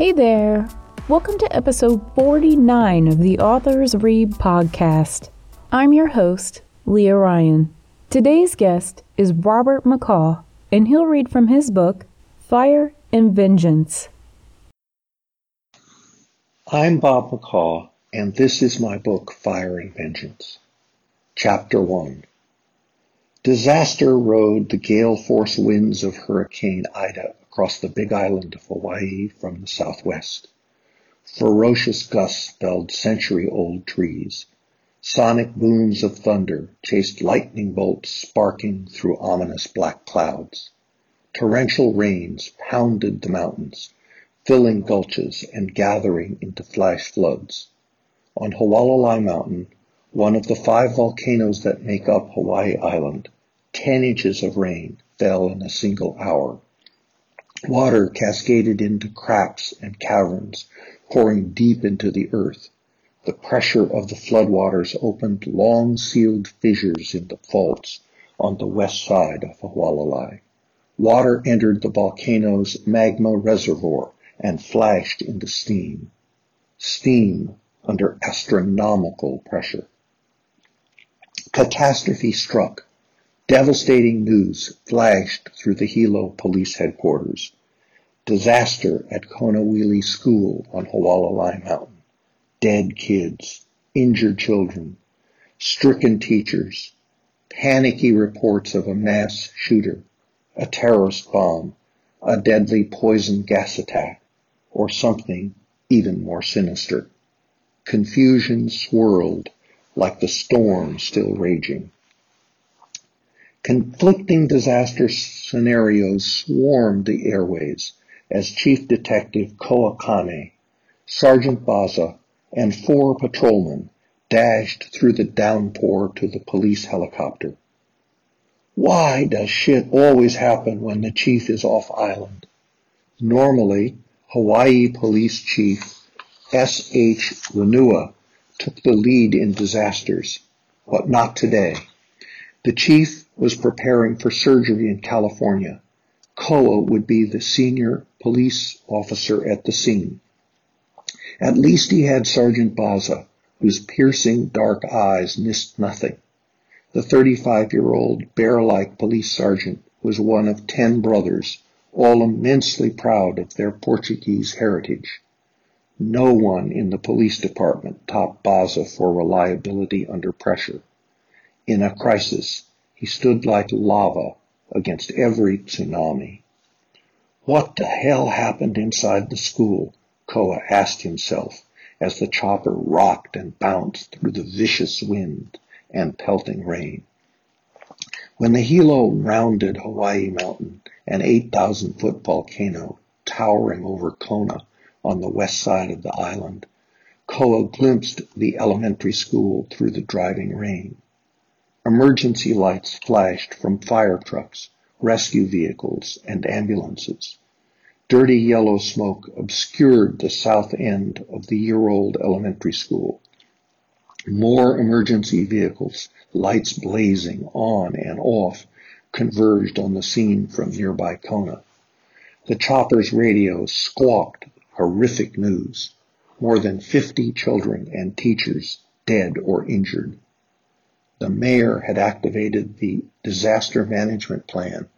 Hey there! Welcome to episode 49 of the Authors Read podcast. I'm your host, Leah Ryan. Today's guest is Robert McCaw, and he'll read from his book, Fire and Vengeance. I'm Bob McCaw, and this is my book, Fire and Vengeance. Chapter 1 Disaster rode the gale force winds of Hurricane Ida across the big island of Hawaii from the southwest. Ferocious gusts felled century-old trees. Sonic booms of thunder chased lightning bolts sparking through ominous black clouds. Torrential rains pounded the mountains, filling gulches and gathering into flash floods. On Hualalai Mountain, one of the five volcanoes that make up Hawaii Island, 10 inches of rain fell in a single hour. Water cascaded into cracks and caverns, pouring deep into the earth. The pressure of the floodwaters opened long sealed fissures in the faults on the west side of Hualalai. Water entered the volcano's magma reservoir and flashed into steam. Steam under astronomical pressure. Catastrophe struck. Devastating news flashed through the Hilo police headquarters. Disaster at Konawili School on Hualalai Mountain. Dead kids, injured children, stricken teachers, panicky reports of a mass shooter, a terrorist bomb, a deadly poison gas attack, or something even more sinister. Confusion swirled like the storm still raging. Conflicting disaster scenarios swarmed the airways as Chief Detective Koa Kane, Sergeant Baza, and four patrolmen dashed through the downpour to the police helicopter. Why does shit always happen when the chief is off island? Normally, Hawaii Police Chief S.H. Lanua took the lead in disasters, but not today. The chief was preparing for surgery in California. Koa would be the senior police officer at the scene. At least he had Sergeant Baza, whose piercing dark eyes missed nothing. The 35-year-old bear-like police sergeant was one of ten brothers, all immensely proud of their Portuguese heritage. No one in the police department topped Baza for reliability under pressure. In a crisis, he stood like lava against every tsunami. What the hell happened inside the school? Koa asked himself as the chopper rocked and bounced through the vicious wind and pelting rain. When the helo rounded Hualalai Mountain, an 8,000 foot volcano towering over Kona on the west side of the island, Koa glimpsed the elementary school through the driving rain. Emergency lights flashed from fire trucks, rescue vehicles, and ambulances. Dirty yellow smoke obscured the south end of the year-old elementary school. More emergency vehicles, lights blazing on and off, converged on the scene from nearby Kona. The chopper's radio squawked horrific news. More than 50 children and teachers dead or injured the mayor had activated the disaster management plan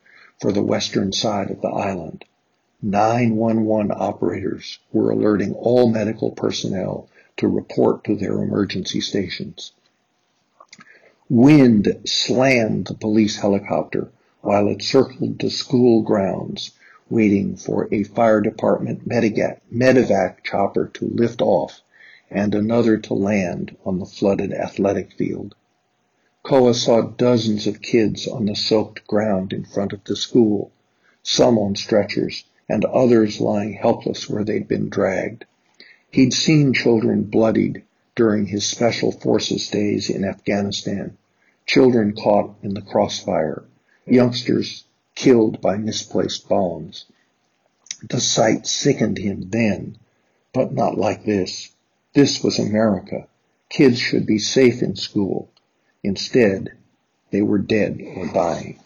for the western side of the island. 911 operators were alerting all medical personnel to report to their emergency stations. Wind slammed the police helicopter while it circled the school grounds, waiting for a fire department medevac chopper to lift off and another to land on the flooded athletic field. Koa saw dozens of kids on the soaked ground in front of the school, some on stretchers, and others lying helpless where they'd been dragged. He'd seen children bloodied during his special forces days in Afghanistan, children caught in the crossfire, youngsters killed by misplaced bombs. The sight sickened him then, but not like this. This was America. Kids should be safe in school. Instead, they were dead or dying.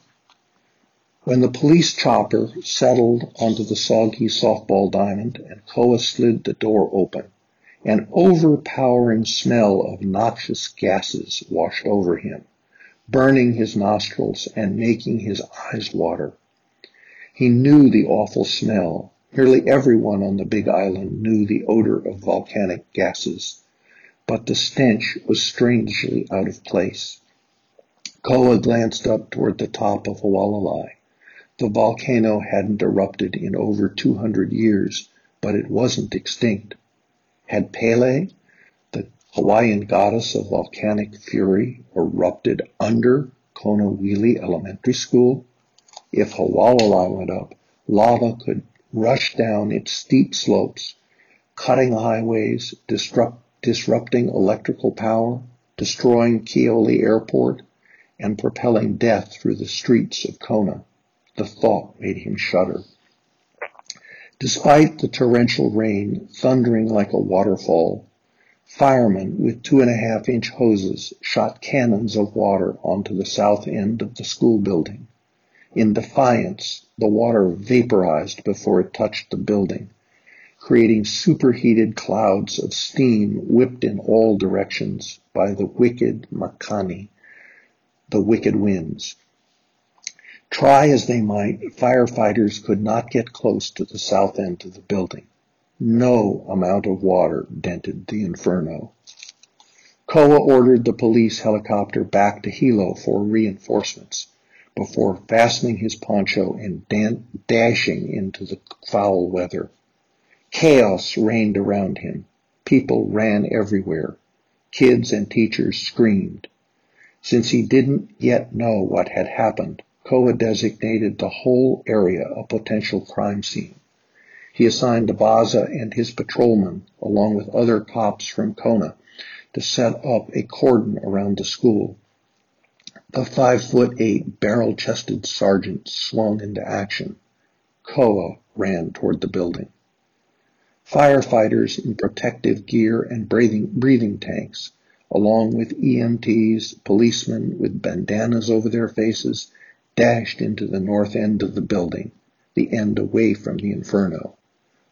When the police chopper settled onto the soggy softball diamond and Koa slid the door open, an overpowering smell of noxious gases washed over him, burning his nostrils and making his eyes water. He knew the awful smell. Nearly everyone on the big island knew the odor of volcanic gases, but the stench was strangely out of place. Koa glanced up toward the top of Hualalai. The volcano hadn't erupted in over 200 years, but it wasn't extinct. Had Pele, the Hawaiian goddess of volcanic fury, erupted under Kona Wili Elementary School? If Hualalai went up, lava could rush down its steep slopes, cutting highways, disrupt, disrupting electrical power, destroying Keahole Airport, and propelling death through the streets of Kona. The thought made him shudder. Despite the torrential rain thundering like a waterfall, firemen with two and a half inch hoses shot cannons of water onto the south end of the school building. In defiance, the water vaporized before it touched the building, creating superheated clouds of steam whipped in all directions by the wicked Makani, the wicked winds. Try as they might, firefighters could not get close to the south end of the building. No amount of water dented the inferno. Koa ordered the police helicopter back to Hilo for reinforcements before fastening his poncho and dan- dashing into the foul weather. Chaos reigned around him. People ran everywhere. Kids and teachers screamed. Since he didn't yet know what had happened, Koa designated the whole area a potential crime scene. He assigned the Baza and his patrolmen, along with other cops from Kona, to set up a cordon around the school. The five foot eight barrel chested sergeant swung into action. Koa ran toward the building. Firefighters in protective gear and breathing, breathing tanks, along with EMTs, policemen with bandanas over their faces, dashed into the north end of the building, the end away from the inferno.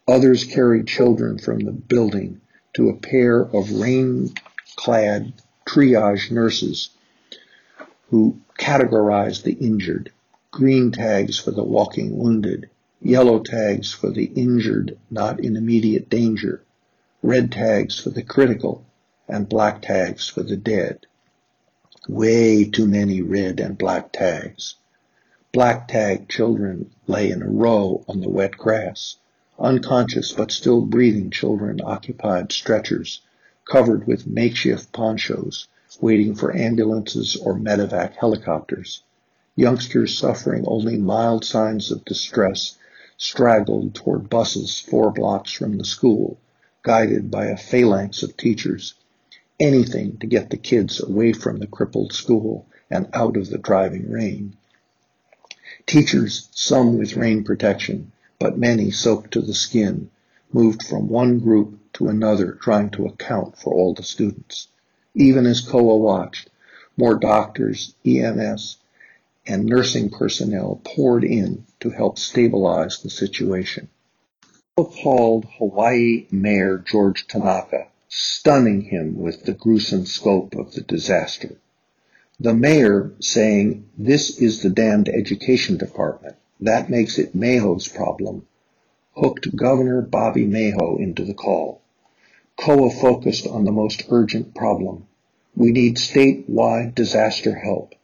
Others carried children from the building to a pair of rain-clad triage nurses who categorized the injured, green tags for the walking wounded, yellow tags for the injured not in immediate danger, red tags for the critical, and black tags for the dead. Way too many red and black tags. Black tagged children lay in a row on the wet grass. Unconscious but still breathing children occupied stretchers covered with makeshift ponchos, waiting for ambulances or medevac helicopters. Youngsters suffering only mild signs of distress straggled toward buses four blocks from the school, guided by a phalanx of teachers. Anything to get the kids away from the crippled school and out of the driving rain. Teachers, some with rain protection, but many soaked to the skin, moved from one group to another trying to account for all the students. Even as Koa watched, more doctors, EMS, and nursing personnel poured in to help stabilize the situation. Koa called Hawaii Mayor George Tanaka, stunning him with the gruesome scope of the disaster. The mayor saying, this is the damned education department. That makes it Mayo's problem. Hooked Governor Bobby Mayo into the call. Koa focused on the most urgent problem. We need statewide disaster help.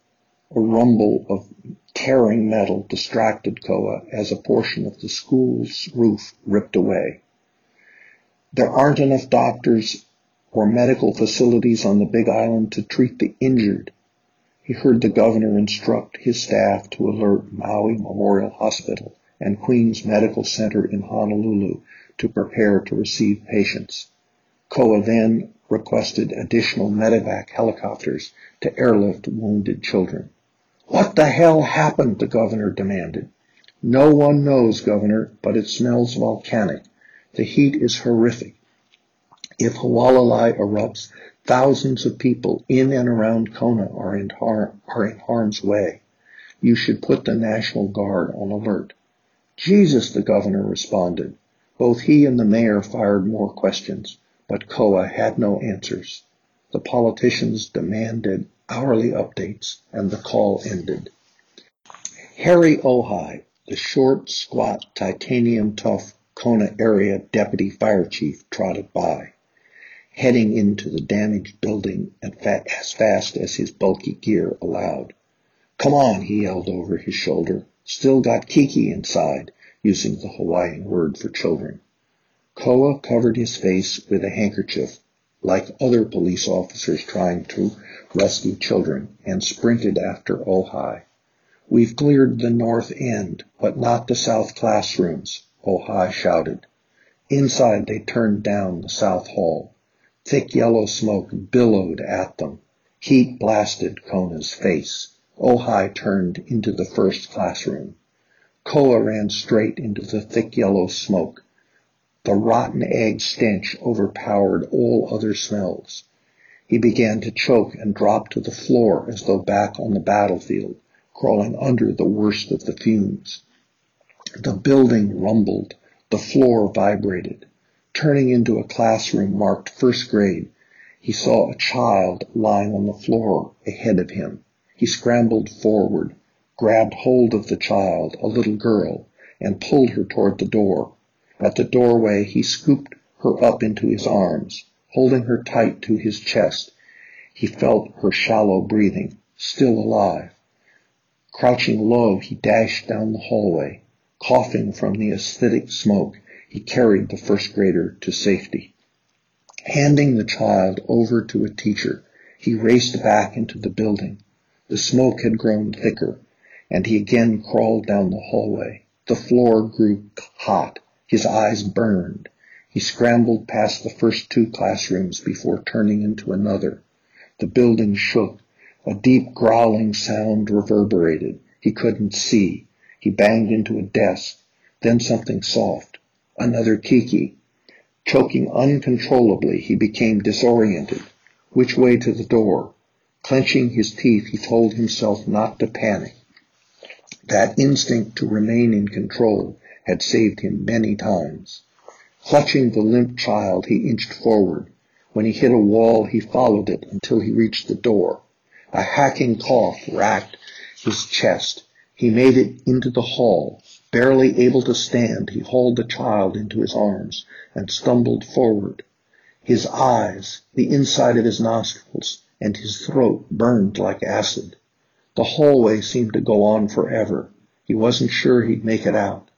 A rumble of tearing metal distracted Koa as a portion of the school's roof ripped away. There aren't enough doctors or medical facilities on the Big Island to treat the injured, he heard the governor instruct his staff to alert Maui Memorial Hospital and Queens Medical Center in Honolulu to prepare to receive patients. Koa then requested additional medevac helicopters to airlift wounded children. What the hell happened? the governor demanded. No one knows, governor, but it smells volcanic. The heat is horrific. If Hualalai erupts, Thousands of people in and around Kona are in, are in harm's way. You should put the National Guard on alert. Jesus, the governor responded. Both he and the mayor fired more questions, but Koa had no answers. The politicians demanded hourly updates, and the call ended. Harry Ojai, the short, squat, titanium tough Kona area deputy fire chief, trotted by, heading into the damaged building as fast as his bulky gear allowed. Come on, he yelled over his shoulder. Still got keiki inside, using the Hawaiian word for children. Koa covered his face with a handkerchief, like other police officers trying to rescue children, and sprinted after Ojai. We've cleared the north end, but not the south classrooms, Ojai shouted. Inside they turned down the south hall. Thick yellow smoke billowed at them. Heat blasted Koa's face. Ojai turned into the first classroom. Koa ran straight into the thick yellow smoke. The rotten egg stench overpowered all other smells. He began to choke and drop to the floor as though back on the battlefield, crawling under the worst of the fumes. The building rumbled. The floor vibrated. Turning into a classroom marked first grade, he saw a child lying on the floor ahead of him. He scrambled forward, grabbed hold of the child, a little girl, and pulled her toward the door. At the doorway, he scooped her up into his arms, holding her tight to his chest. He felt her shallow breathing, still alive. Crouching low, he dashed down the hallway. Coughing from the acidic smoke, he carried the first grader to safety. Handing the child over to a teacher, he raced back into the building. The smoke had grown thicker and he again crawled down the hallway. The floor grew hot. His eyes burned. He scrambled past the first two classrooms before turning into another. The building shook. A deep growling sound reverberated. He couldn't see. He banged into a desk. Then something soft. Another keiki. Choking uncontrollably, he became disoriented. Which way to the door? Clenching his teeth, he told himself not to panic. That instinct to remain in control had saved him many times. Clutching the limp child, he inched forward. When he hit a wall, he followed it until he reached the door. A hacking cough racked his chest. He made it into the hall. Barely able to stand, he hauled the child into his arms and stumbled forward. His eyes, the inside of his nostrils, and his throat burned like acid. The hallway seemed to go on forever. He wasn't sure he'd make it out.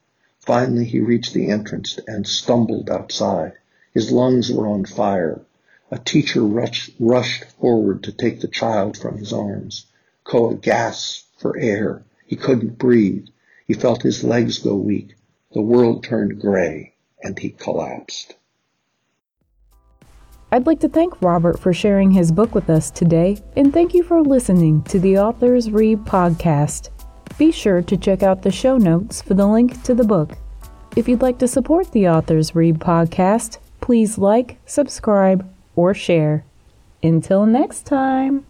Finally, he reached the entrance and stumbled outside. His lungs were on fire. A teacher rushed, forward to take the child from his arms. Koa gasped for air. He couldn't breathe. He felt his legs go weak. The world turned gray, and he collapsed. I'd like to thank Robert for sharing his book with us today, and thank you for listening to the Authors Read podcast. Be sure to check out the show notes for the link to the book. If you'd like to support the Authors Read podcast, please like, subscribe, or share. Until next time.